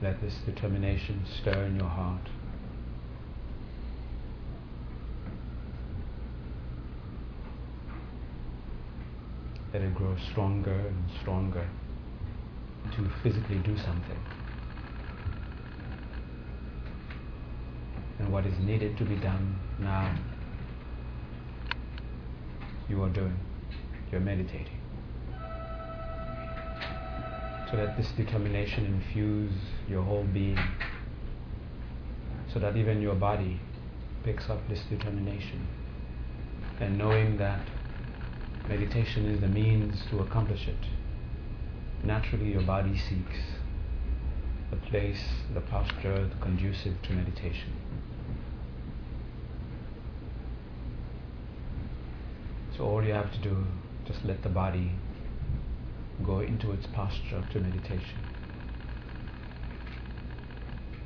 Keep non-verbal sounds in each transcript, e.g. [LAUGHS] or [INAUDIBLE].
Let this determination stir in your heart. Let it grow stronger and stronger to physically do something. And what is needed to be done now, you are doing. You're meditating. So let this determination infuse your whole being. So that even your body picks up this determination. And knowing that meditation is the means to accomplish it, naturally your body seeks the place, the posture conducive to meditation. So all you have to do, just let the body go into its posture to meditation.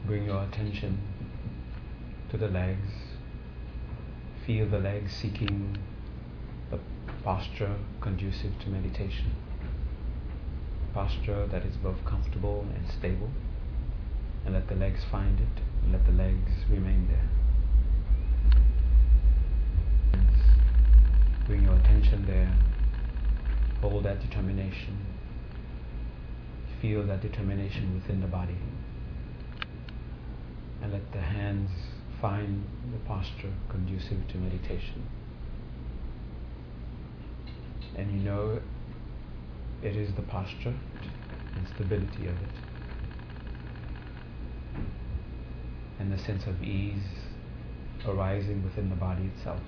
Bring your attention to the legs. Feel the legs seeking the posture conducive to meditation. Posture that is both comfortable and stable. And let the legs find it. And let the legs remain there. Bring your attention there. Hold that determination. Feel that determination within the body. And let the hands find the posture conducive to meditation. And you know it is the posture and stability of it. And the sense of ease arising within the body itself.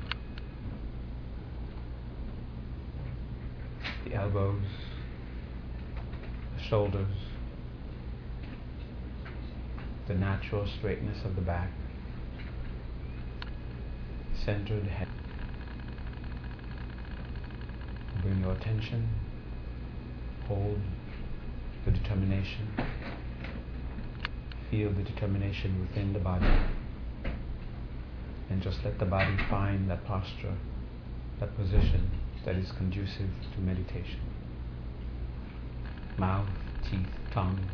The elbows, the shoulders, the natural straightness of the back, centered head. Bring your attention, hold the determination, feel the determination within the body, and just let the body find that posture, that position that is conducive to meditation. Mouth, teeth, tongue,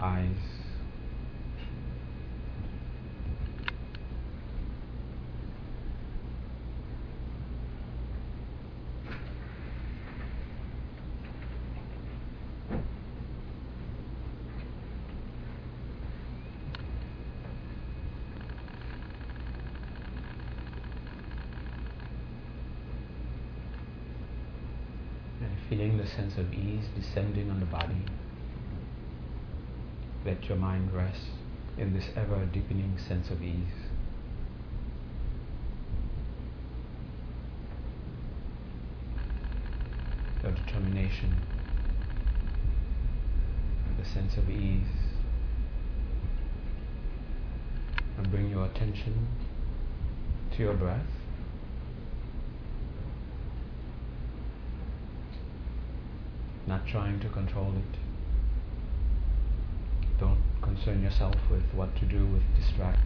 eyes. And feeling the sense of ease descending on the body. Let your mind rest in this ever deepening sense of ease. Your determination, the sense of ease, and bring your attention to your breath. Not trying to control it. Don't concern yourself with what to do with distract.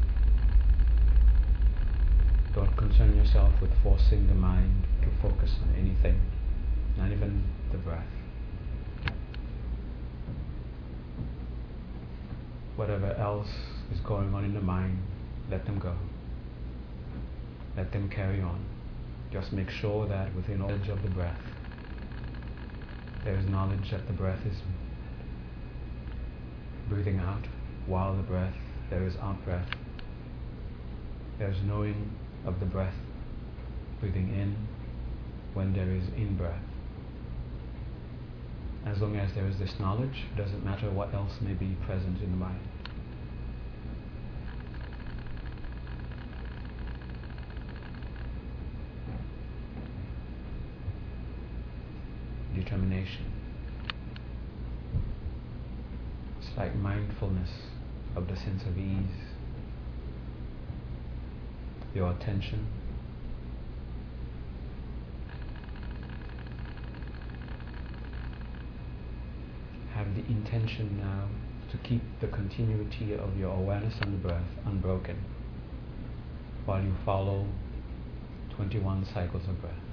Don't concern yourself with forcing the mind to focus on anything, not even the breath. Whatever else is going on in the mind, let them go. Let them carry on. Just make sure that within knowledge of the breath, there is knowledge that the breath is breathing out while the breath, there is out breath. There is knowing of the breath breathing in when there is in breath. As long as there is this knowledge, it doesn't matter what else may be present in the mind. Determination. It's like mindfulness of the sense of ease, your attention. Have the intention now to keep the continuity of your awareness on the breath unbroken while you follow 21 cycles of breath.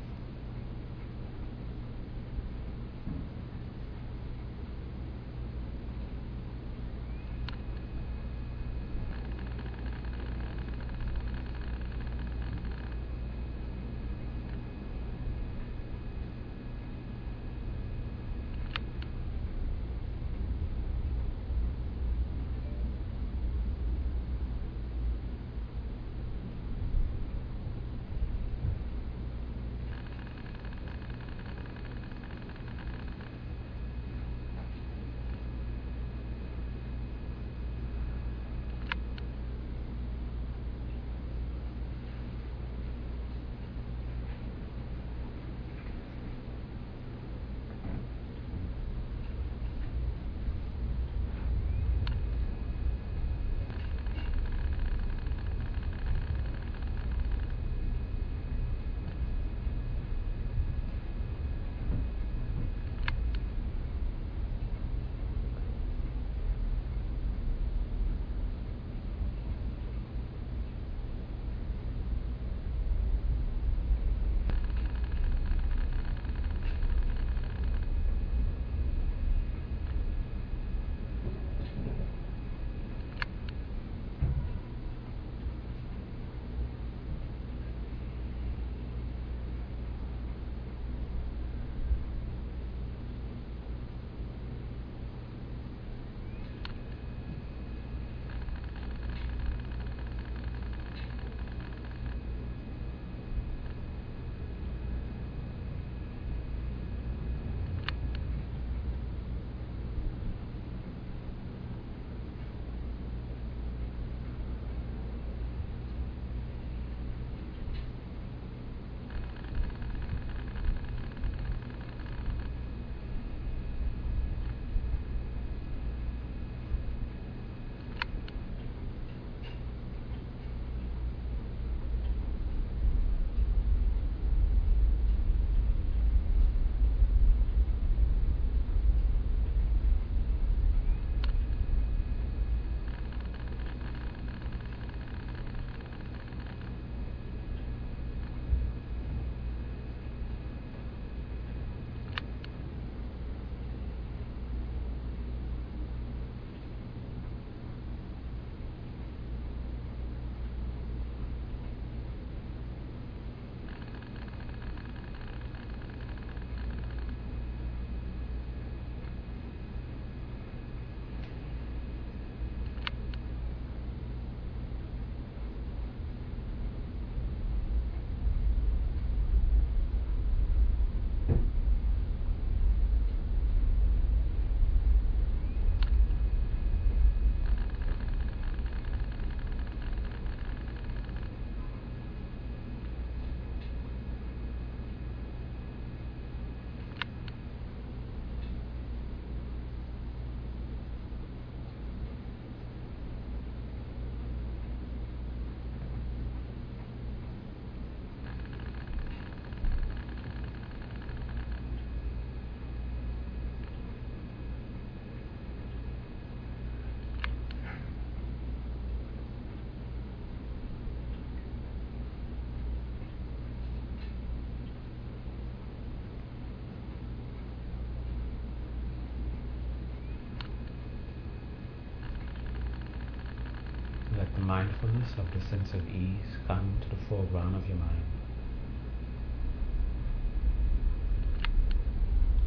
Mindfulness of the sense of ease come to the foreground of your mind.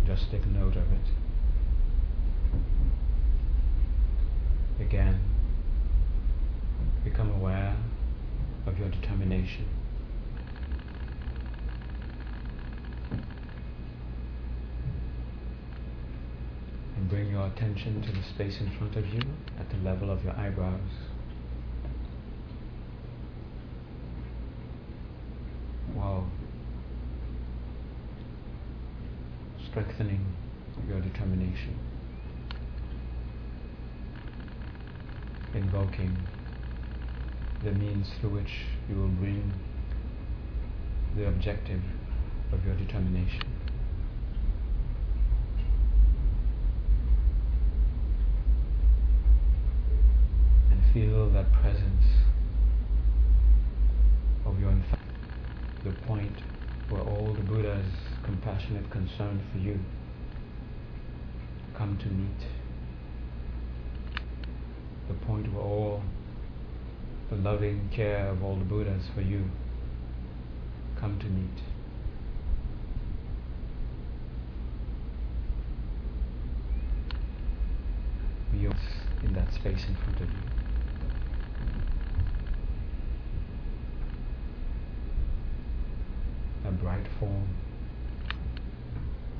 Just take note of it. Again, become aware of your determination. And bring your attention to the space in front of you at the level of your eyebrows. Wow. Strengthening your determination. Invoking the means through which you will bring the objective of your determination. And feel that presence of your infa- the point where all the Buddha's compassionate concern for you come to meet. The point where all the loving care of all the Buddhas for you come to meet. Be in that space in front of you. A bright form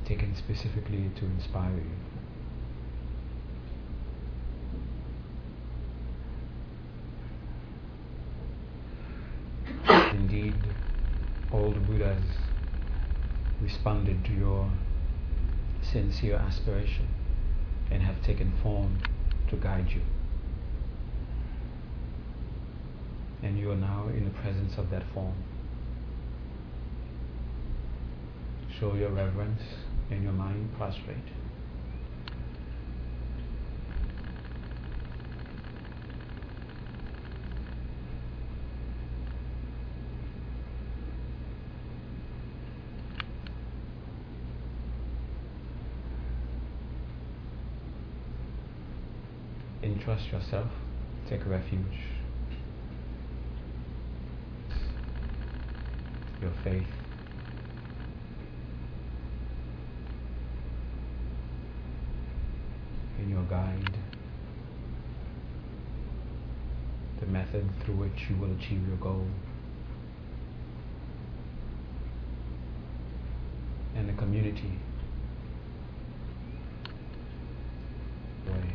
taken specifically to inspire you. Indeed, all the Buddhas responded to your sincere aspiration and have taken form to guide you. And you are now in the presence of that form. Show your reverence and your mind prostrate. Entrust yourself, take refuge. Your faith. In guide. The method through which you will achieve your goal. And the community. Way.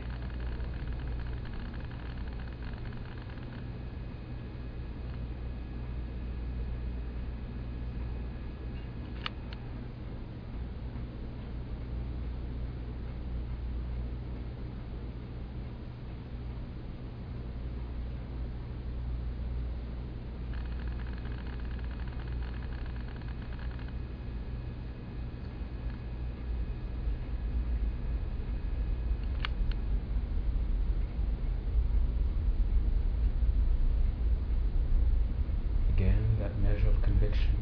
Again, that measure of conviction.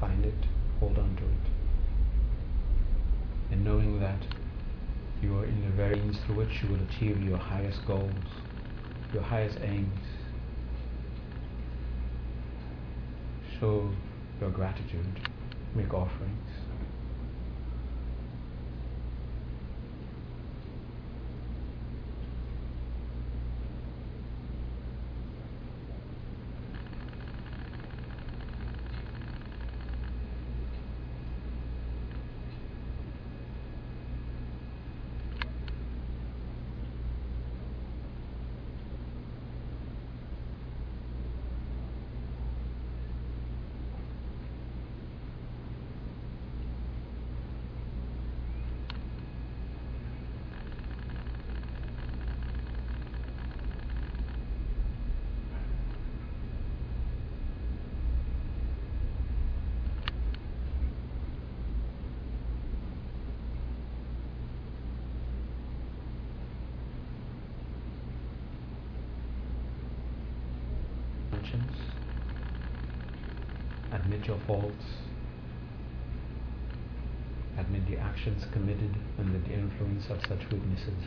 Find it, hold on to it. And knowing that you are in the very means through which you will achieve your highest goals, your highest aims. Show your gratitude, make offerings. conscience, admit your faults, admit the actions committed under the influence of such weaknesses.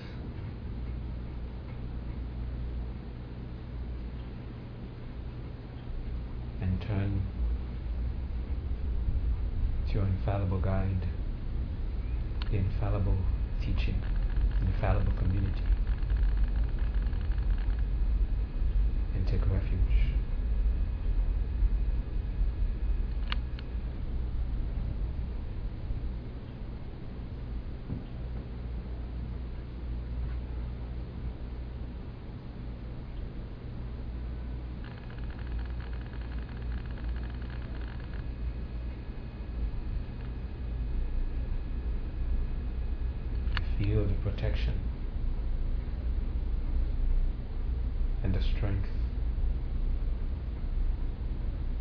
And turn to your infallible guide, the infallible teaching, the infallible community, and take refuge. feel the protection and the strength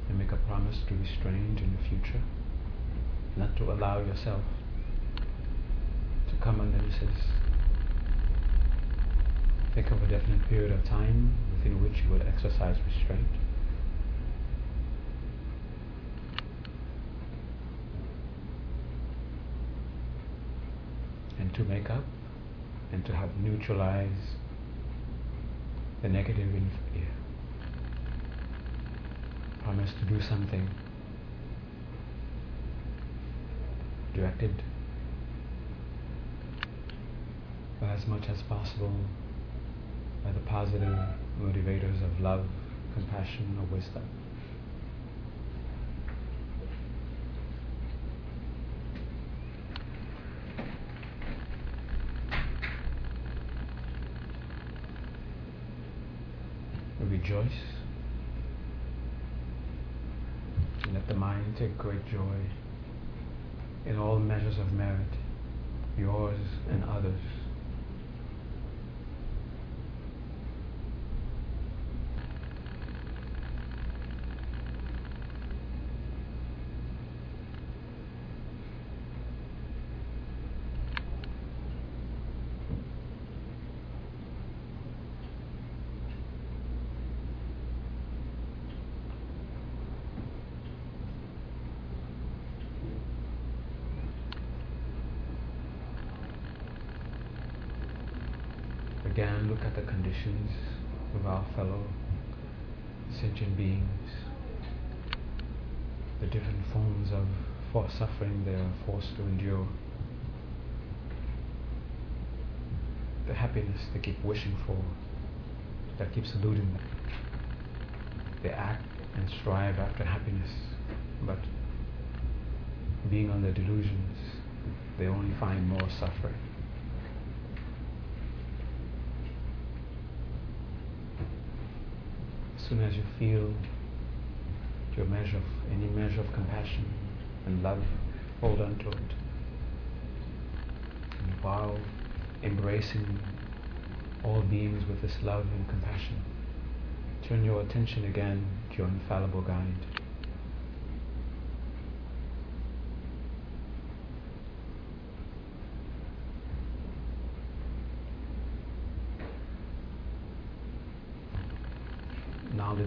and make a promise to be strange in the future not to allow yourself to come under this think of a definite period of time within which you would exercise restraint and to make up and neutralized the negative in fear. Promise to do something directed as much as possible by the positive motivators of love, compassion, or wisdom. Rejoice. And let the mind take great joy in all measures of merit, yours and others. Again, look at the conditions of our fellow sentient beings, the different forms of forced suffering they are forced to endure, the happiness they keep wishing for, that keeps eluding them. They act and strive after happiness, but being under delusions, they only find more suffering. Soon as you feel your measure of any measure of compassion and love, hold on to it. And while embracing all beings with this love and compassion, turn your attention again to your infallible guide.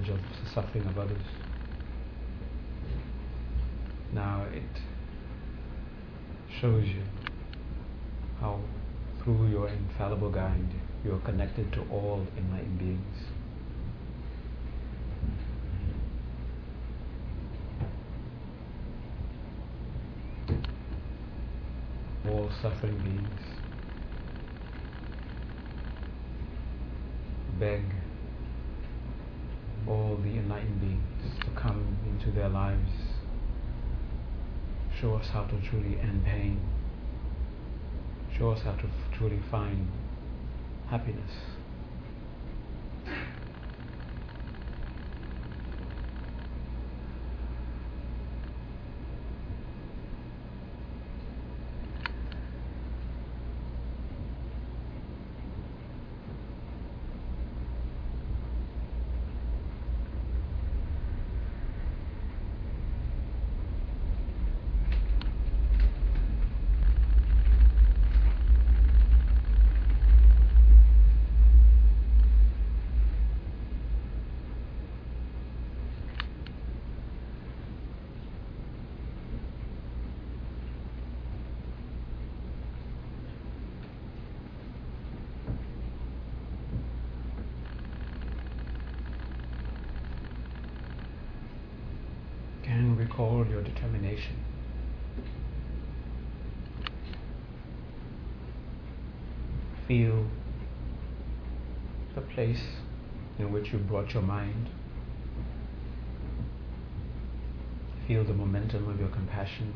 Knowledge of the suffering of others. Now it shows you how through your infallible guide you are connected to all enlightened beings. All suffering beings beg all the enlightened beings to come into their lives, show us how to truly end pain, show us how to truly find happiness. Which you brought your mind. Feel the momentum of your compassion.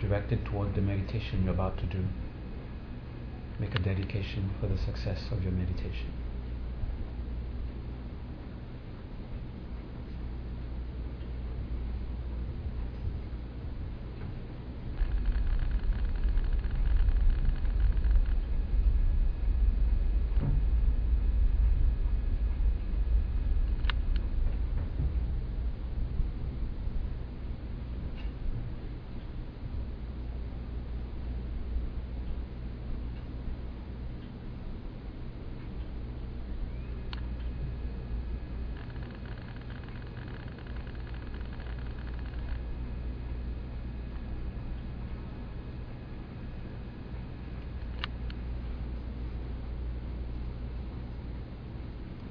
Directed toward the meditation you're about to do. Make a dedication for the success of your meditation.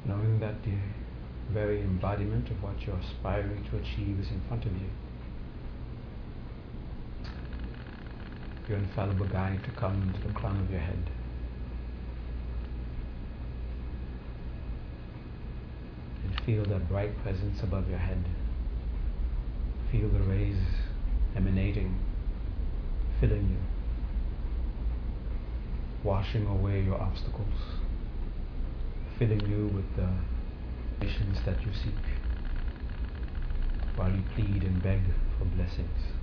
knowing the very embodiment of what you're aspiring to achieve is in front of you. Your infallible guide to come to the crown of your head. And feel that bright presence above your head. Feel the rays emanating, filling you, washing away your obstacles filling you with the visions that you seek while you plead and beg for blessings.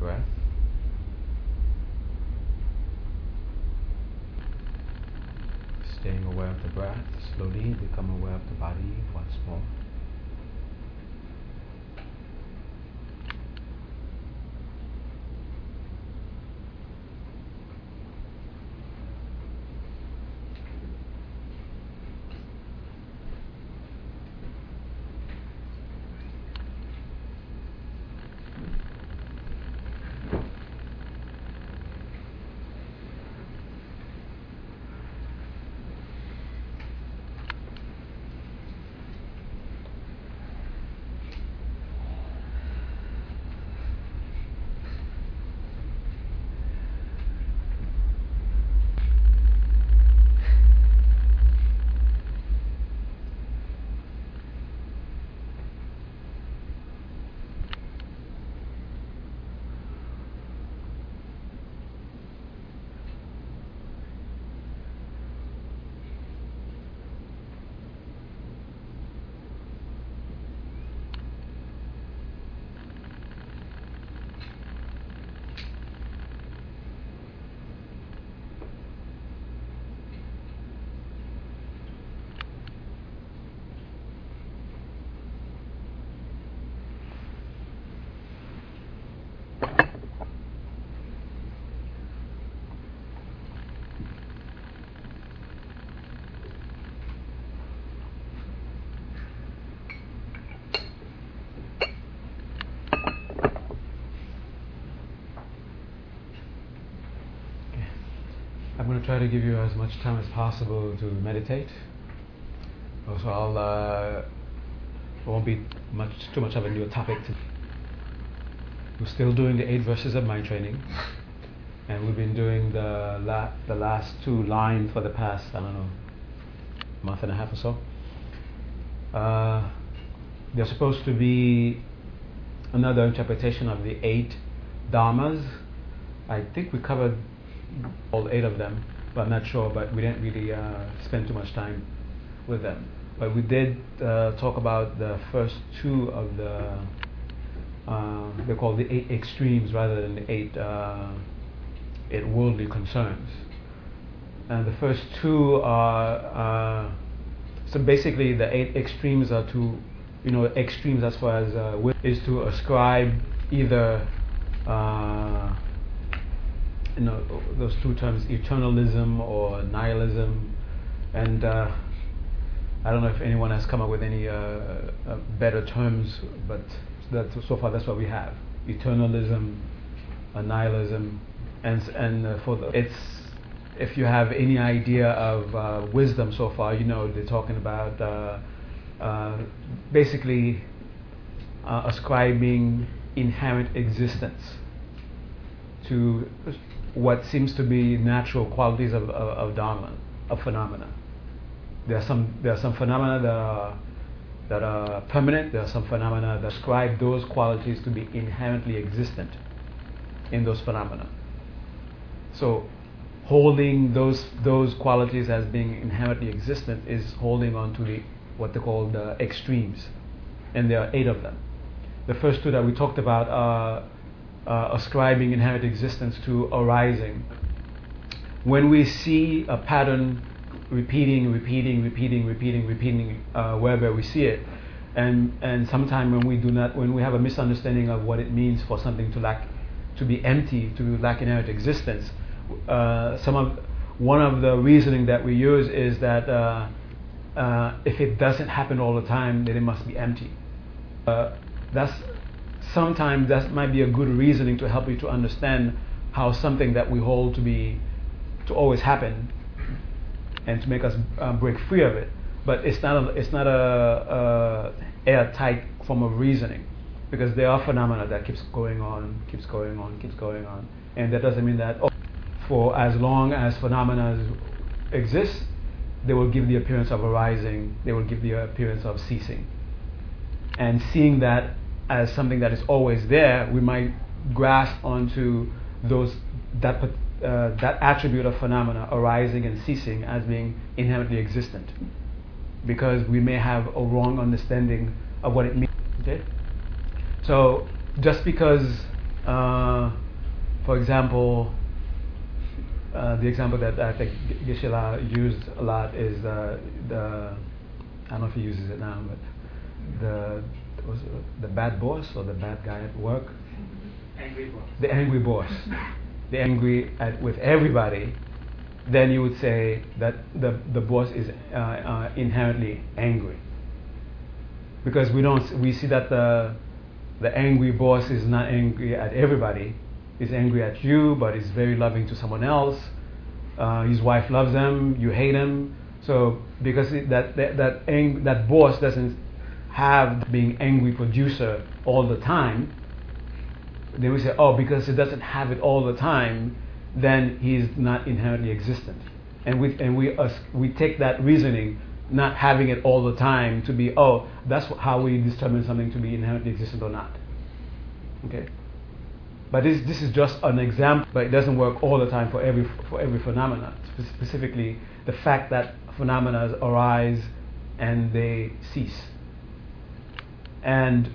breath. Staying aware of the breath, slowly become aware of the body once more. I'm going to try to give you as much time as possible to meditate. So I'll uh, won't be much too much of a new topic. To we're still doing the eight verses of mind training, and we've been doing the la- the last two lines for the past I don't know month and a half or so. Uh, there's supposed to be another interpretation of the eight dharmas. I think we covered all eight of them, but I'm not sure. But we didn't really uh, spend too much time with them. But we did uh, talk about the first two of the uh, they're called the eight extremes rather than the eight uh, eight worldly concerns. And the first two are uh, so basically the eight extremes are to you know extremes as far as uh, is to ascribe either uh, you know those two terms eternalism or nihilism and uh, I don't know if anyone has come up with any uh, uh, better terms but that so far that's what we have eternalism nihilism and and uh, for the it's if you have any idea of uh, wisdom so far you know they're talking about uh, uh, basically ascribing inherent existence to what seems to be natural qualities of, of, of Dharma, of phenomena. There are some there are some phenomena that are that are permanent. There are some phenomena that ascribe those qualities to be inherently existent in those phenomena. So, holding those those qualities as being inherently existent is holding on to the what they call the extremes, and there are eight of them. The first two that we talked about are uh, ascribing inherent existence to arising. When we see a pattern repeating, repeating, repeating, repeating, repeating uh, wherever we see it, and and sometimes when we do not, when we have a misunderstanding of what it means for something to lack, to be empty, to lack inherent existence, uh, some of one of the reasoning that we use is that uh, uh if it doesn't happen all the time, then it must be empty. Uh, that's sometimes that might be a good reasoning to help you to understand how something that we hold to be to always happen and to make us uh, break free of it. But it's not a, it's not a, a airtight form of reasoning because there are phenomena that keeps going on, keeps going on, keeps going on, and that doesn't mean that oh, for as long as phenomena exist, they will give the appearance of arising, they will give the appearance of ceasing. And seeing that as something that is always there, we might grasp onto those that uh, that attribute of phenomena arising and ceasing as being inherently existent, because we may have a wrong understanding of what it means. Okay, so just because, uh, for example, uh, the example that I think Geshe-la used a lot is uh, the I don't know if he uses it now, but the was the bad boss or the bad guy at work? Angry boss. The angry boss. [LAUGHS] the angry at, with everybody. Then you would say that the, the boss is uh, uh, inherently angry. Because we don't we see that the the angry boss is not angry at everybody. He's angry at you, but he's very loving to someone else. Uh, his wife loves him. You hate him. So because that that that, ang- that boss doesn't have being angry producer all the time, then we say, oh, because he doesn't have it all the time, then he's not inherently existent. And we, and we, we take that reasoning, not having it all the time, to be, oh, that's how we determine something to be inherently existent or not. Okay? But this, this is just an example, but it doesn't work all the time for every, for every phenomenon. Specifically, the fact that phenomena arise and they cease and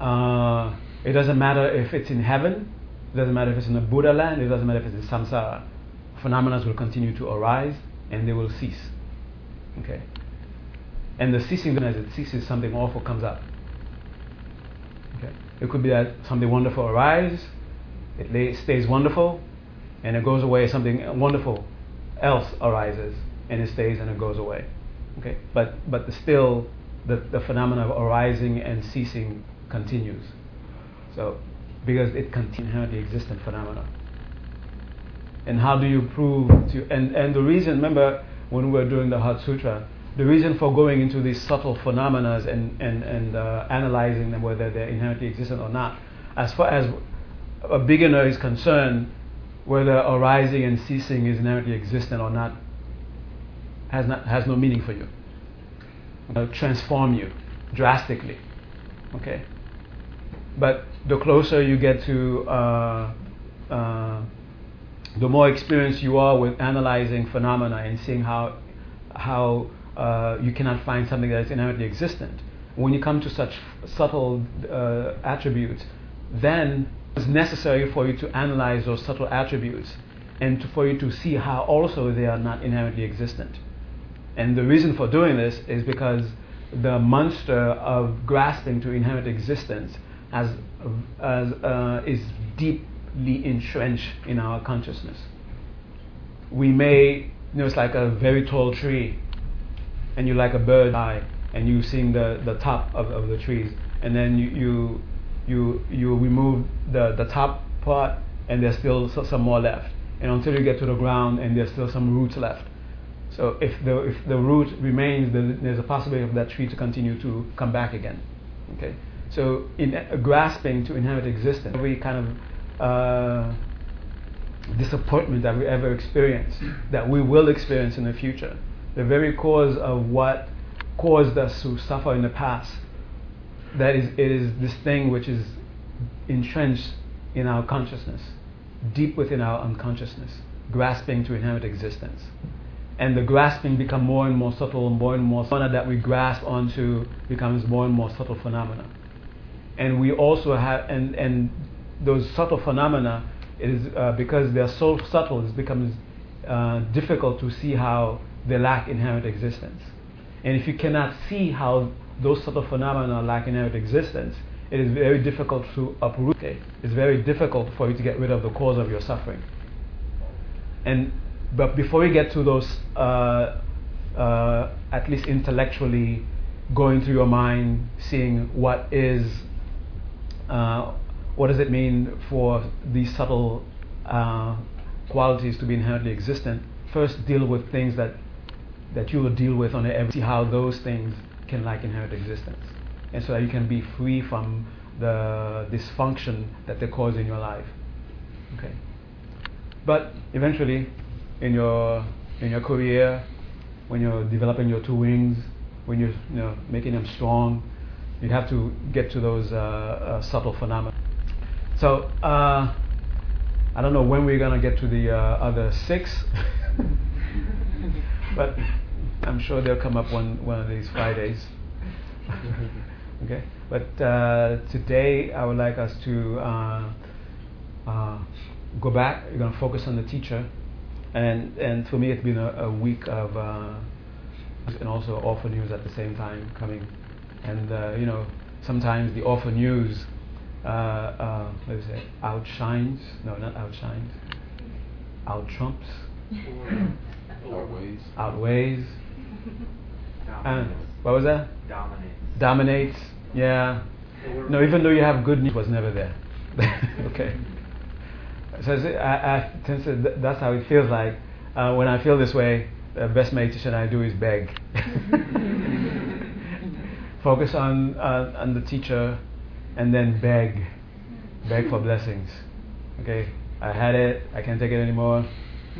uh, it doesn't matter if it's in heaven, it doesn't matter if it's in the Buddha land, it doesn't matter if it's in samsara. Phenomena will continue to arise and they will cease. Okay? And the ceasing, as it ceases, something awful comes up. Okay? It could be that something wonderful arises, it stays wonderful, and it goes away, something wonderful else arises, and it stays and it goes away. Okay? But, but the still, the, the phenomena of arising and ceasing continues. So, because it continues the existent phenomena. And how do you prove to, and, and the reason, remember when we were doing the Heart Sutra, the reason for going into these subtle phenomena and, and, and uh, analyzing them, whether they're inherently existent or not, as far as a beginner is concerned, whether arising and ceasing is inherently existent or not, has, not, has no meaning for you. It'll transform you drastically. Okay? But the closer you get to, uh, uh, the more experienced you are with analyzing phenomena and seeing how, how uh, you cannot find something that is inherently existent. When you come to such subtle uh, attributes, then it's necessary for you to analyze those subtle attributes and to, for you to see how also they are not inherently existent. And the reason for doing this is because the monster of grasping to inherent existence as, as, uh, is deeply entrenched in our consciousness. We may, you know, it's like a very tall tree, and you like a bird eye, and you seeing the, the top of, of the trees, and then you, you, you, you remove the, the top part, and there's still some more left. And until you get to the ground, and there's still some roots left so if the, if the root remains, then there's a possibility of that tree to continue to come back again. Okay? So in uh, grasping to inherent existence, every kind of uh, disappointment that we ever experience, that we will experience in the future, the very cause of what caused us to suffer in the past, that is, it is this thing which is entrenched in our consciousness, deep within our unconsciousness, grasping to inherent existence. And the grasping become more and more subtle, and more and more phenomena that we grasp onto becomes more and more subtle phenomena. And we also have, and, and those subtle phenomena, is uh, because they're so subtle, it becomes uh, difficult to see how they lack inherent existence. And if you cannot see how those subtle phenomena lack inherent existence, it is very difficult to uproot it. It's very difficult for you to get rid of the cause of your suffering. And but before we get to those, uh, uh, at least intellectually, going through your mind, seeing what is, uh, what does it mean for these subtle uh, qualities to be inherently existent, first deal with things that, that you will deal with on every, see how those things can like inherent existence. And so that you can be free from the dysfunction that they cause in your life. Okay. But eventually, in your in your career, when you're developing your two wings, when you're you know, making them strong, you have to get to those uh, uh, subtle phenomena. So uh, I don't know when we're gonna get to the uh, other six, [LAUGHS] but I'm sure they'll come up one one of these Fridays. [LAUGHS] okay, but uh, today I would like us to uh, go back. We're gonna focus on the teacher and and for me it's been a, a week of uh, and also awful news at the same time coming, and uh, you know sometimes the awful news uh, uh, what is it? Outshines no not outshines. Out trumps outweighs. Outweighs and what was that? Dominates. Dominates yeah. No even though you have good news was never there. [LAUGHS] Okay. So I, I to, that's how it feels like. Uh, when I feel this way, the best meditation I do is beg. [LAUGHS] Focus on, uh, on the teacher and then beg. Beg for blessings. Okay, I had it, I can't take it anymore.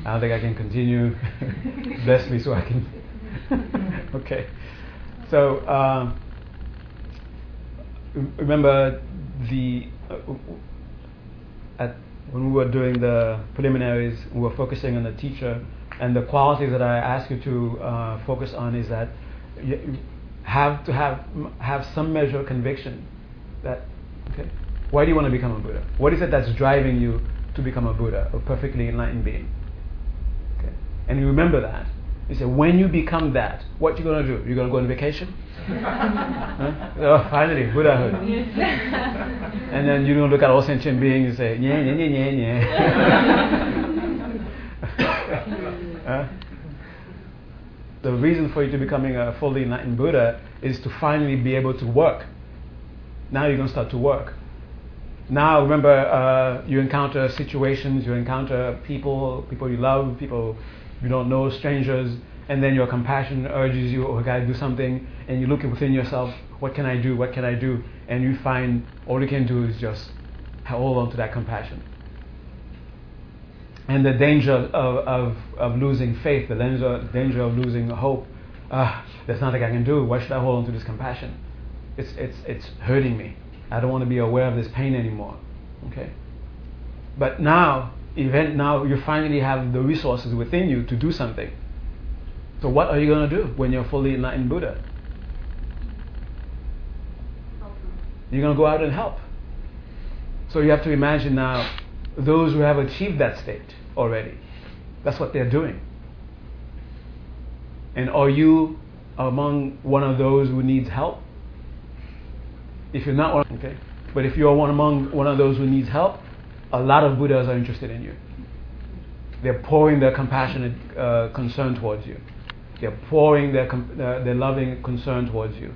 I don't think I can continue. [LAUGHS] Bless me so I can. [LAUGHS] okay. So, uh, remember the. Uh, at when we were doing the preliminaries, we were focusing on the teacher, and the qualities that I ask you to uh, focus on is that you have to have have some measure of conviction that okay, why do you want to become a Buddha? What is it that's driving you to become a Buddha, a perfectly enlightened being? Okay, and you remember that. You say, when you become that, what you gonna do? You're gonna go on vacation? [LAUGHS] huh? Oh, finally, Buddhahood. [LAUGHS] and then you're gonna look at all sentient beings and say, yeah, yeah, yeah, yeah, yeah. [LAUGHS] The reason for you to becoming a fully enlightened Buddha is to finally be able to work. Now you're gonna start to work. Now, remember, uh, you encounter situations, you encounter people, people you love, people you don't know, strangers, and then your compassion urges you, oh, I gotta do something, and you look within yourself, what can I do, what can I do? And you find all you can do is just hold on to that compassion. And the danger of, of, of losing faith, the danger, danger of losing hope, uh, there's nothing I can do. Why should I hold on to this compassion? It's, it's, it's hurting me. I don't want to be aware of this pain anymore. Okay? But now, event now you finally have the resources within you to do something. So what are you going to do when you're fully enlightened Buddha? You're going to go out and help. So you have to imagine now those who have achieved that state already. That's what they're doing. And are you among one of those who needs help? If you're not one, okay. But if you're one among one of those who needs help, a lot of Buddhas are interested in you. They're pouring their compassionate uh, concern towards you. They're pouring their, uh, their loving concern towards you.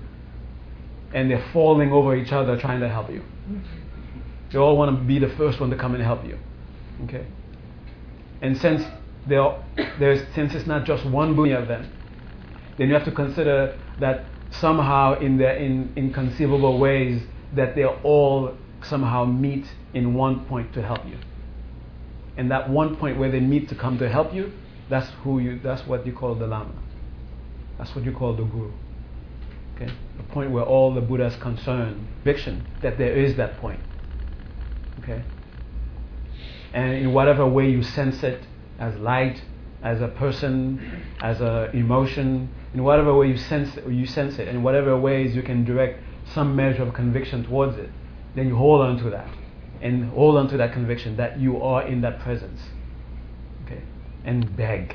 And they're falling over each other trying to help you. They all want to be the first one to come and help you. Okay? And since there's, since it's not just one Buddha of them, then you have to consider that somehow in their in inconceivable ways that they all somehow meet in one point to help you. And that one point where they meet to come to help you, that's who you that's what you call the Lama. That's what you call the Guru. Okay? The point where all the Buddha's concern, conviction, that there is that point. Okay? And in whatever way you sense it as light, as a person, as an emotion, in whatever way you sense it, you sense it, in whatever ways you can direct some measure of conviction towards it, then you hold on to that and hold on to that conviction that you are in that presence. Okay? And beg.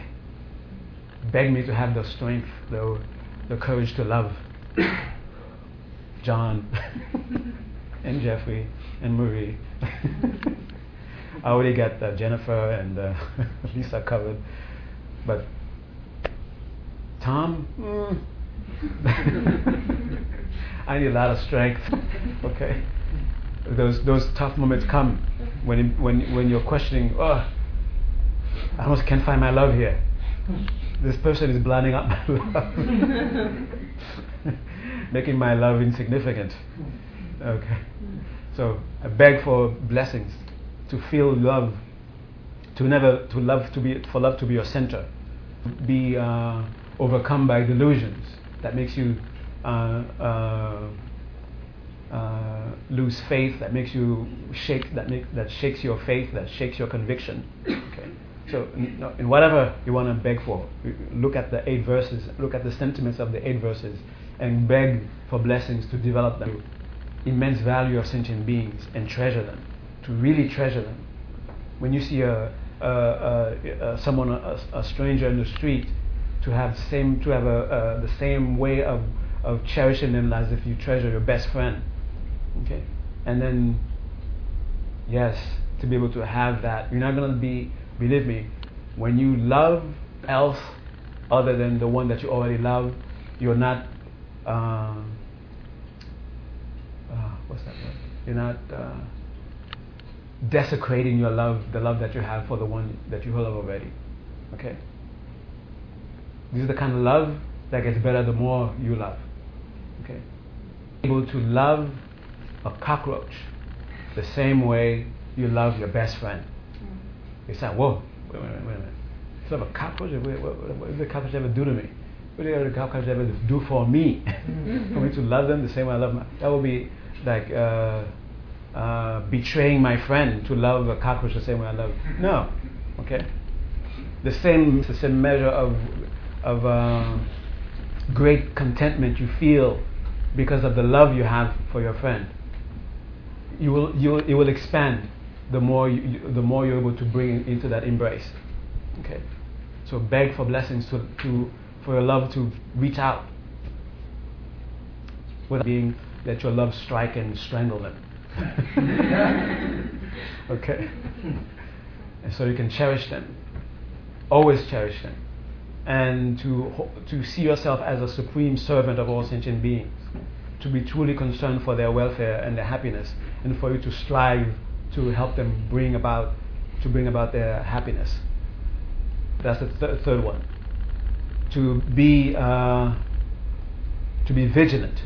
Beg me to have the strength, the, the courage to love [COUGHS] John [LAUGHS] and Jeffrey and Marie. [LAUGHS] I already got uh, Jennifer and uh, [LAUGHS] Lisa covered, but Tom, mm. [LAUGHS] I need a lot of strength. okay, those those tough moments come when when when you're questioning. Oh, I almost can't find my love here. This person is blinding up my love, making my love insignificant. Okay, so I beg for blessings to feel love, to never to love to be for love to be your center, be uh, overcome by delusions that makes you uh, uh, uh, lose faith, that makes you shake, that make, that shakes your faith, that shakes your conviction. Okay. So in, in whatever you want to beg for, look at the eight verses, look at the sentiments of the eight verses, and beg for blessings to develop them immense value of sentient beings and treasure them to really treasure them. When you see a, a, a, someone, a, stranger in the street, to have same to have a, the same way of, of cherishing them as if you treasure your best friend. Okay, and then yes, to be able to have that, you're not gonna be. Believe me, when you love else other than the one that you already love, you're not. Uh, uh, what's that word? You're not. Uh, desecrating your love, the love that you have for the one that you love already. Okay? This is the kind of love that gets better the more you love. Okay? Able to love a cockroach the same way you love your best friend. Mm. You say, whoa, wait a minute, wait a minute. So a cockroach, what, what, what, what did the cockroach ever do to me? What did the cockroach ever do for me? [LAUGHS] for me to love them the same way I love my, that would be like, uh, uh, betraying my friend to love a cockroach the same way I love. No, okay. The same, the same measure of of uh, great contentment you feel because of the love you have for your friend. You will, you will, it will expand the more you, the more you're able to bring into that embrace. Okay, so beg for blessings to, to for your love to reach out, without being let your love strike and strangle them. [LAUGHS] okay? And so you can cherish them. Always cherish them. And to, to see yourself as a supreme servant of all sentient beings. to be truly concerned for their welfare and their happiness, and for you to strive to help them bring about to bring about their happiness. That's the th- third one. To be uh, to be vigilant,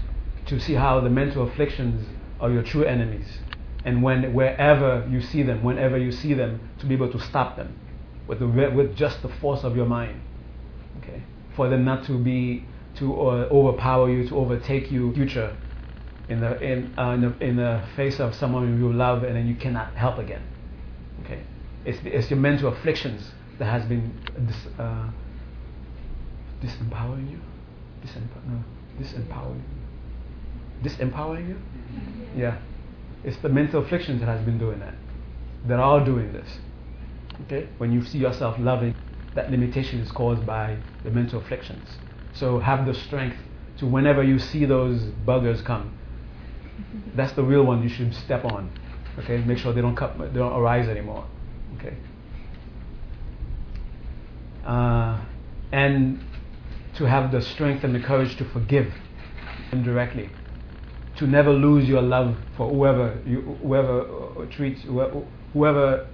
to see how the mental afflictions are your true enemies, and when wherever you see them, whenever you see them, to be able to stop them with the, with just the force of your mind. Okay, for them not to be to uh, overpower you, to overtake you, future in the in, uh, in the in the face of someone you love, and then you cannot help again. Okay, it's it's your mental afflictions that has been dis, uh, disempowering you, disempower, no, disempowering, disempowering you. Yeah, it's the mental afflictions that has been doing that. That are all doing this. Okay, when you see yourself loving, that limitation is caused by the mental afflictions. So have the strength to whenever you see those buggers come, that's the real one you should step on. Okay, make sure they don't cut, they don't arise anymore. Okay. Uh, and to have the strength and the courage to forgive indirectly, to never lose your love for whoever you, whoever uh, treats whoever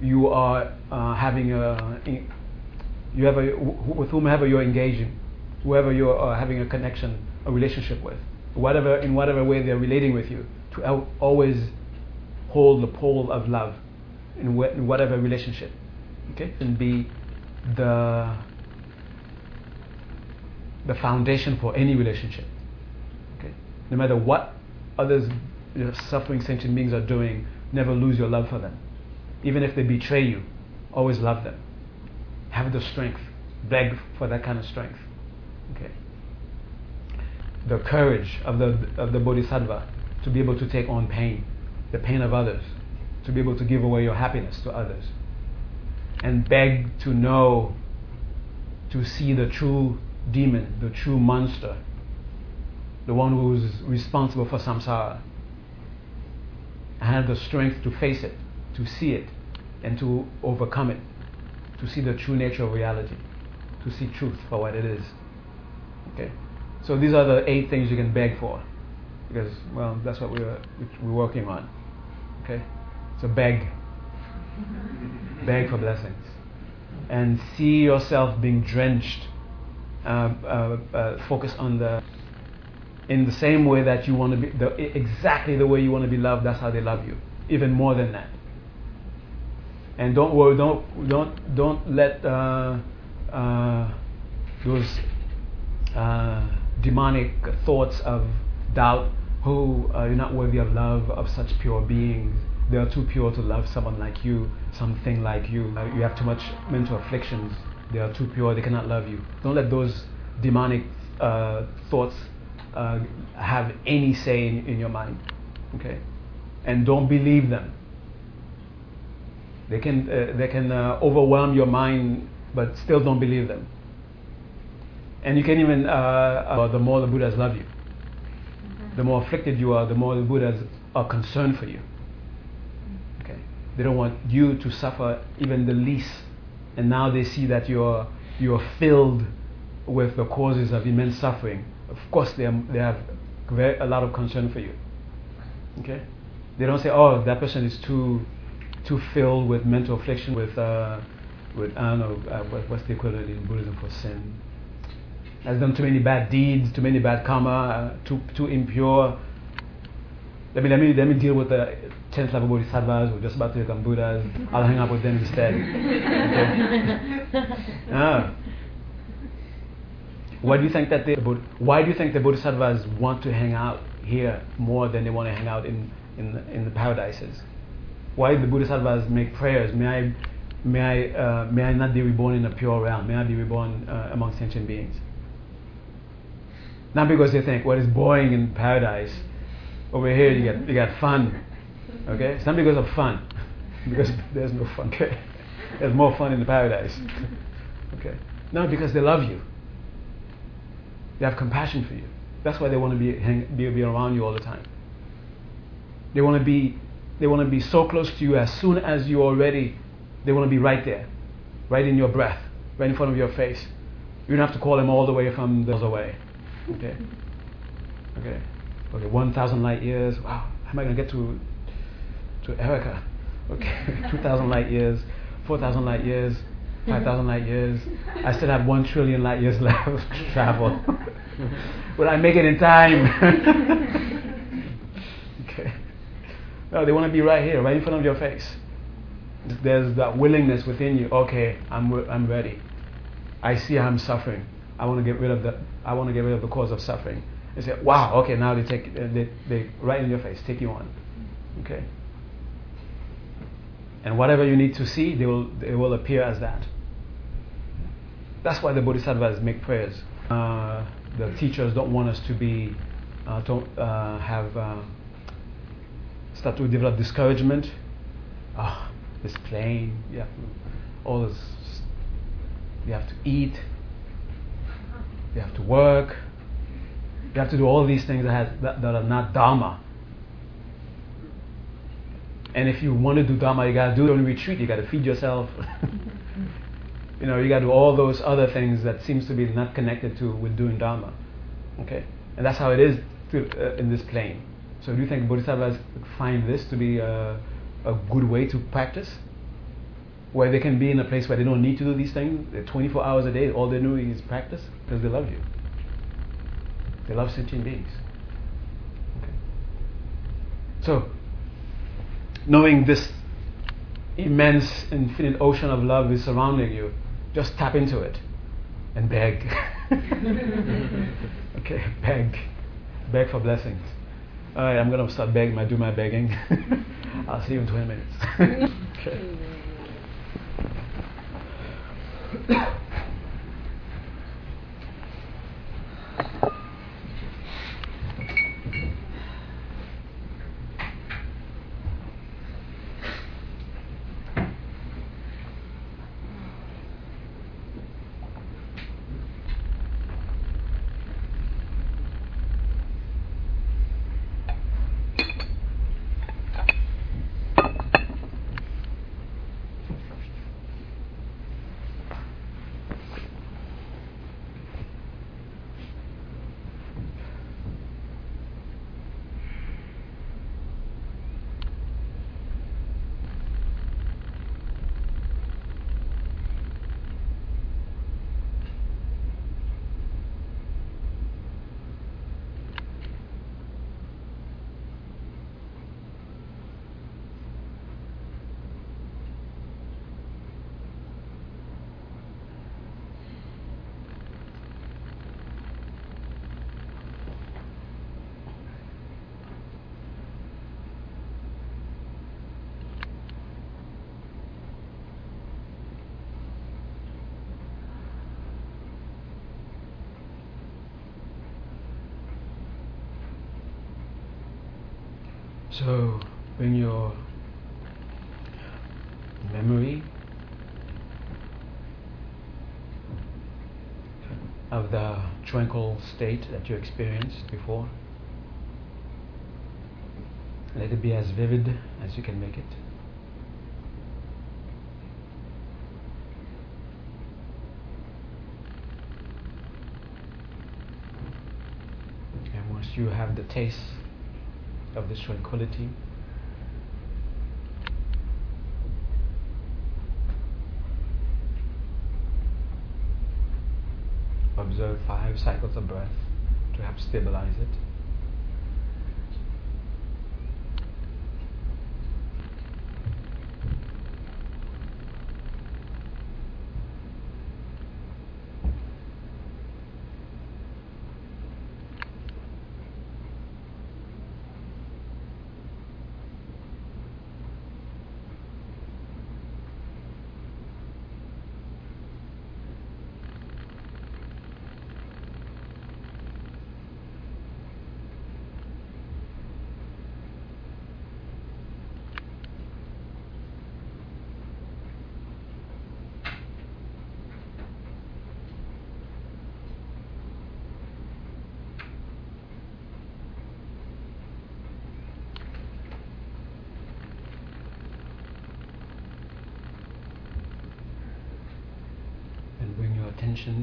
you are uh, having a you with whomever you're engaging, whoever you're uh, having a connection, a relationship with, whatever in whatever way they're relating with you, to al- always hold the pole of love in, wh- in whatever relationship, okay, and be the the foundation for any relationship. No matter what others, you know, suffering sentient beings are doing, never lose your love for them, even if they betray you. Always love them. Have the strength. Beg for that kind of strength. Okay. The courage of the of the bodhisattva to be able to take on pain, the pain of others, to be able to give away your happiness to others, and beg to know, to see the true demon, the true monster, the one who's responsible for samsara, and have the strength to face it, to see it, and to overcome it to see the true nature of reality, to see truth for what it is. Okay? So these are the eight things you can beg for. Because, well, that's what we're, we're working on. Okay? So beg. [LAUGHS] beg for blessings. And see yourself being drenched. Uh, uh, uh, focus on the in the same way that you want to be the, exactly the way you want to be loved that's how they love you even more than that and don't worry, don't don't don't let uh, uh, those uh, demonic thoughts of doubt. Who uh, you're not worthy of love of such pure beings. They are too pure to love someone like you, something like you. Uh, you have too much mental afflictions. They are too pure. They cannot love you. Don't let those demonic uh, have any say in, in your mind. Okay, and don't believe them they can, uh, they can uh, overwhelm your mind, but still don't believe them. And you can even, uh, uh the more the Buddhas love you, mm-hmm. the more afflicted you are, the more the Buddhas are concerned for you. Okay? They don't want you to suffer even the least. And now they see that you're, you're filled with the causes of immense suffering. Of course, they, are, they have very, a lot of concern for you. Okay? They don't say, oh, that person is too too filled with mental affliction, with, uh, with I don't know, uh, what, what's the equivalent in Buddhism for sin? Has done too many bad deeds, too many bad karma, uh, too, too impure. Let me, let, me, let me deal with the 10th level bodhisattvas who are just about to become Buddhas. I'll hang out with them instead. Okay? [LAUGHS] ah. Why do you think that the why do you think the bodhisattvas want to hang out here more than they want to hang out in, in, in the paradises? why do the Bodhisattvas make prayers, may I, may I, uh, may I not be reborn in a pure realm, may I be reborn uh, among sentient beings. Not because they think, what is boring in paradise, over here you get, you get fun, okay? It's not because of fun, [LAUGHS] because there's no fun, okay? [LAUGHS] There's more fun in the paradise, [LAUGHS] okay? No, because they love you. They have compassion for you. That's why they want to be, hang, be, be around you all the time. They want to be they want to be so close to you as soon as you are ready. They want to be right there, right in your breath, right in front of your face. You don't have to call them all the way from the other way. Okay. Okay? Okay, 1,000 light years. Wow, how am I going to get to, to Erica? Okay, [LAUGHS] 2,000 light years, 4,000 light years, 5,000 light years. [LAUGHS] I still have 1 trillion light years left to [LAUGHS] travel. [LAUGHS] Will I make it in time? okay. No, they want to be right here, right in front of your face. There's that willingness within you. Okay, I'm, I'm ready. I see I'm suffering. I want to get rid of the. I want to get rid of the cause of suffering. They say, "Wow, okay." Now they take they, they right in your face, take you on. Okay. And whatever you need to see, they will they will appear as that. That's why the bodhisattvas make prayers. Uh, the teachers don't want us to be uh, don't uh, have uh, start to develop discouragement. Ah, oh, this plane, yeah, all this. You have to eat. You have to work. You have to do all these things that, has, that, that are not dharma. And if you want to do dharma, you got to do it on retreat. You got to feed yourself. [LAUGHS] you know, you got to do all those other things that seems to be not connected to with doing dharma. Okay, and that's how it is to, uh, in this plane. So, do you think bodhisattvas find this to be a, a good way to practice? Where they can be in a place where they don't need to do these things, 24 hours a day, all they're doing is practice because they love you. They love sentient beings. Okay. So, knowing this immense, infinite ocean of love is surrounding you, just tap into it and beg. [LAUGHS] okay, beg. Beg for blessings. All right, I'm going to start begging. I do my begging. [LAUGHS] I'll see you in 20 minutes. [LAUGHS] okay. So bring your memory of the tranquil state that you experienced before. Let it be as vivid as you can make it. And once you have the taste of this tranquility. Observe five cycles of breath to help stabilize it.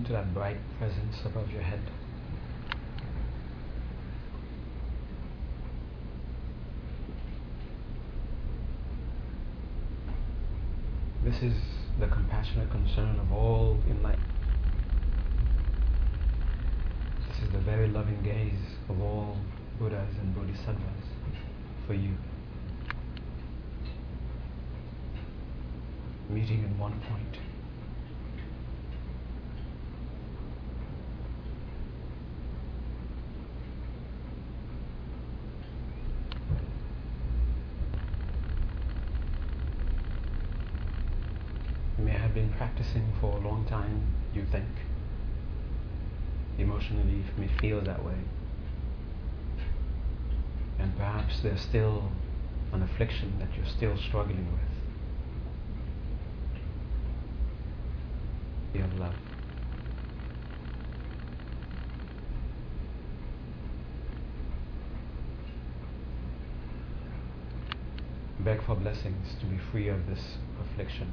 into that bright presence above your head. This is the compassionate concern of all in life. This is the very loving gaze of all Buddhas and Bodhisattvas for you. Meeting in one point. For a long time, you think. Emotionally, you may feel that way. And perhaps there's still an affliction that you're still struggling with. You have love. Beg for blessings to be free of this affliction.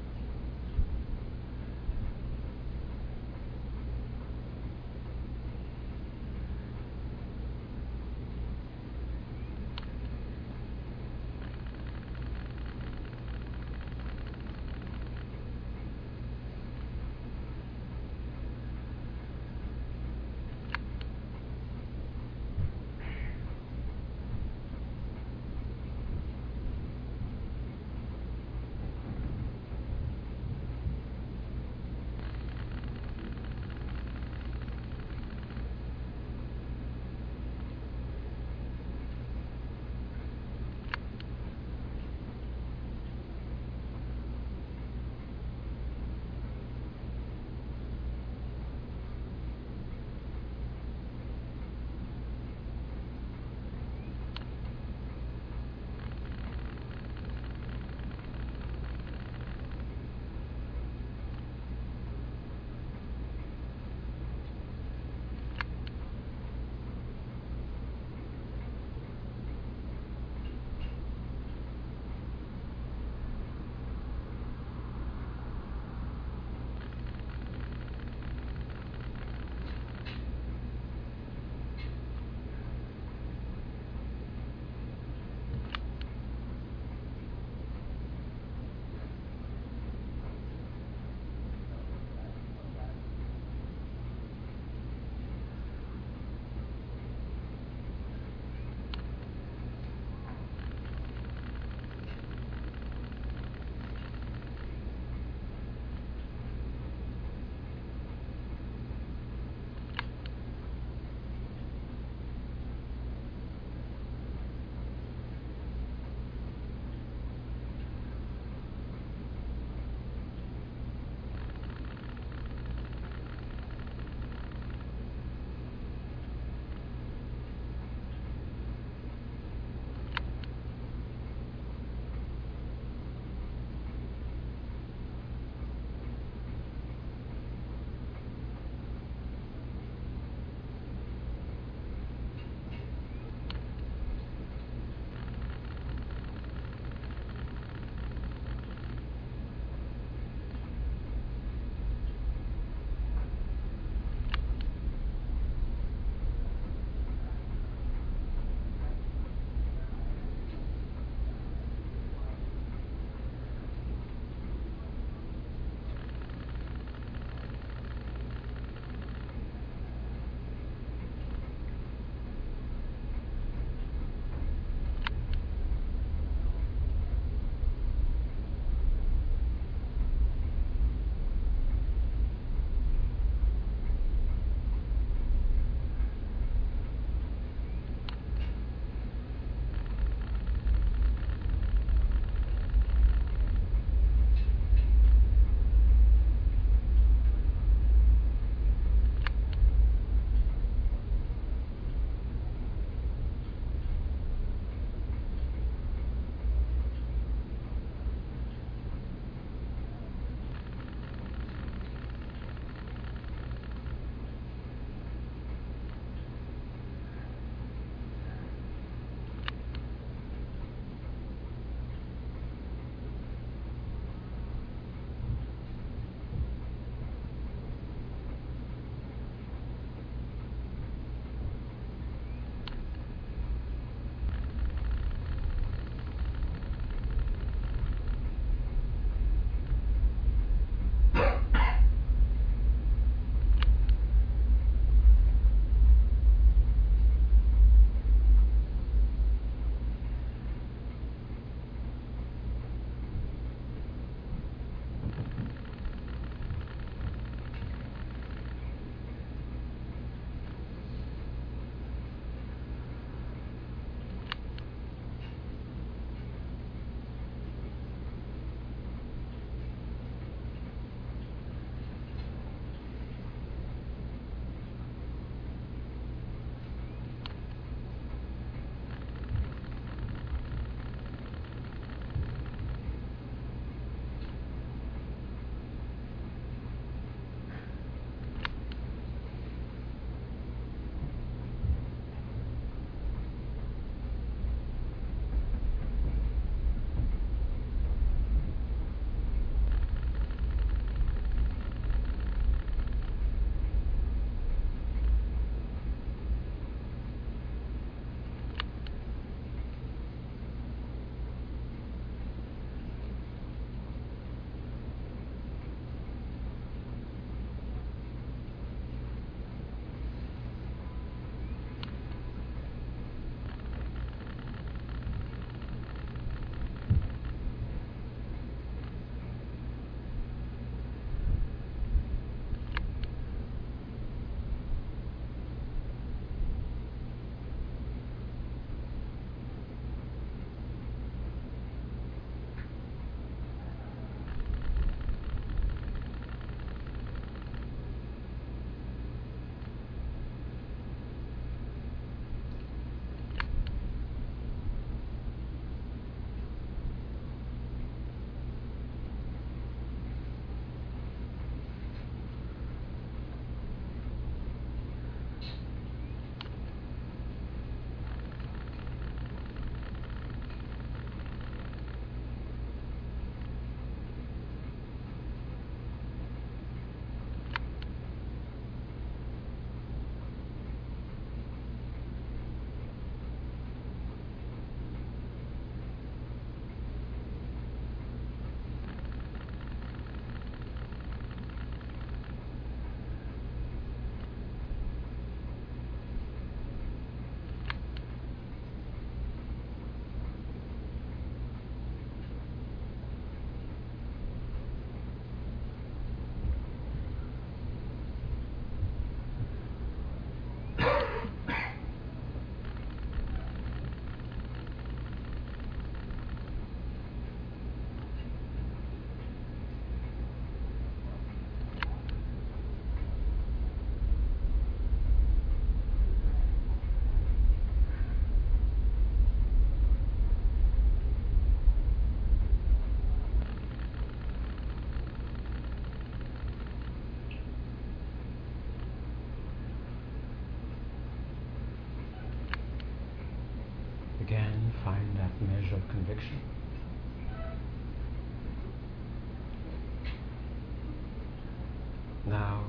Now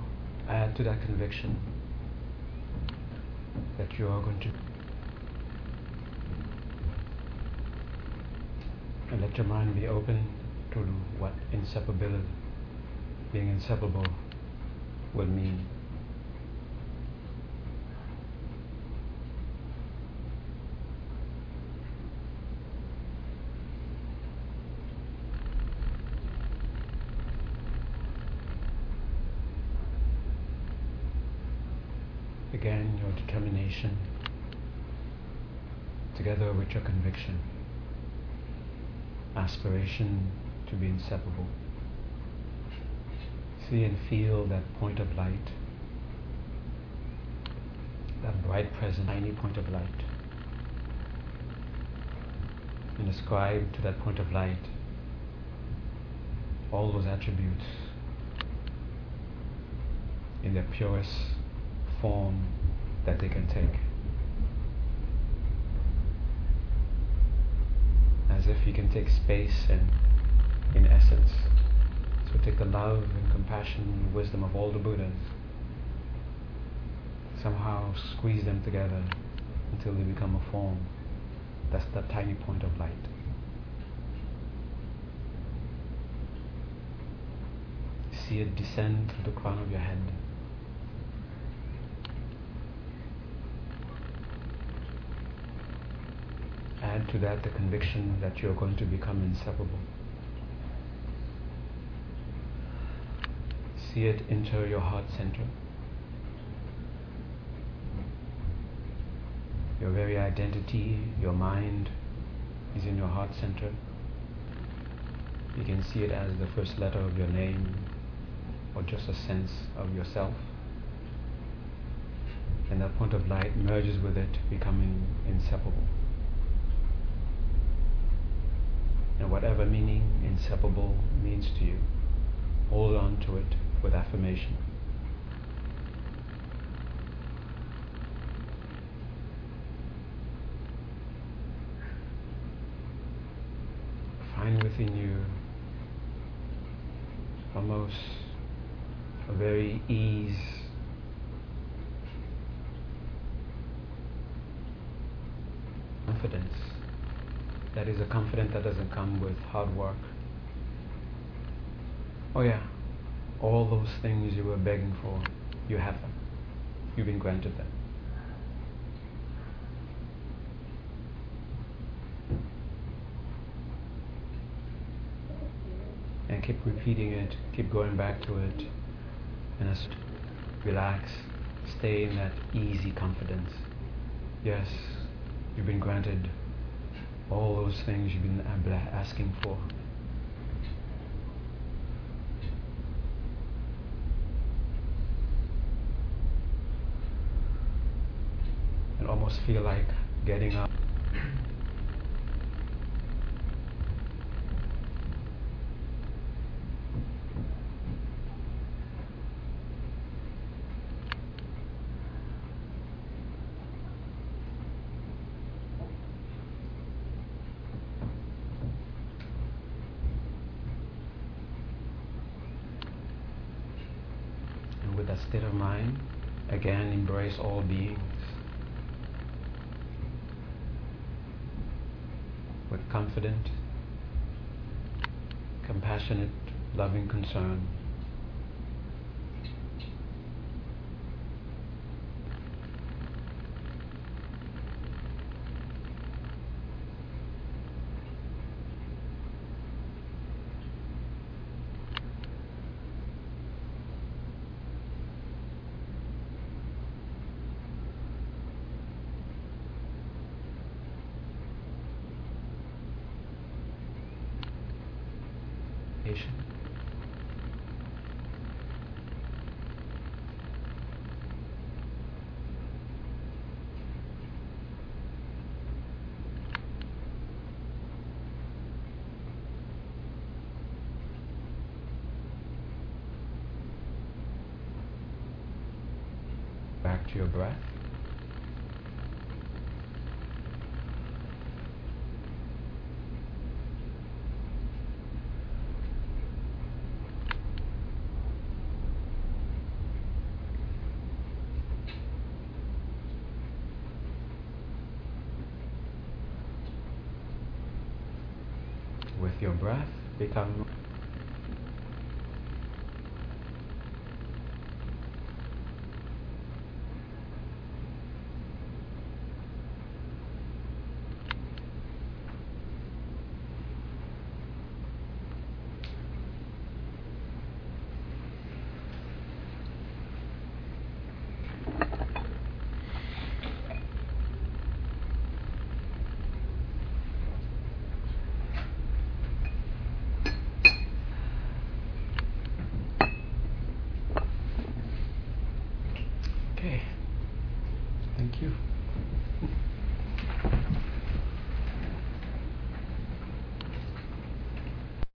add to that conviction that you are going to and let your mind be open to what inseparability, being inseparable, will mean. Again, your together with your conviction, aspiration to be inseparable. See and feel that point of light, that bright present, tiny point of light. And ascribe to that point of light all those attributes in their purest form that they can take. As if you can take space and, in essence, so take the love and compassion and wisdom of all the Buddhas, somehow squeeze them together until they become a form. That's that tiny point of light. See it descend to the crown of your head. Add to that the conviction that you're going to become inseparable. See it enter your heart center. Your very identity, your mind is in your heart center. You can see it as the first letter of your name or just a sense of yourself. And that point of light merges with it, becoming inseparable. And whatever meaning inseparable means to you, hold on to it with affirmation. Find within you almost a very ease confidence that is a confidence that doesn't come with hard work. Oh, yeah, all those things you were begging for, you have them. You've been granted them. And keep repeating it, keep going back to it, and just relax, stay in that easy confidence. Yes, you've been granted all those things you've been asking for. And almost feel like getting up. state of mind, again embrace all beings with confident, compassionate, loving concern.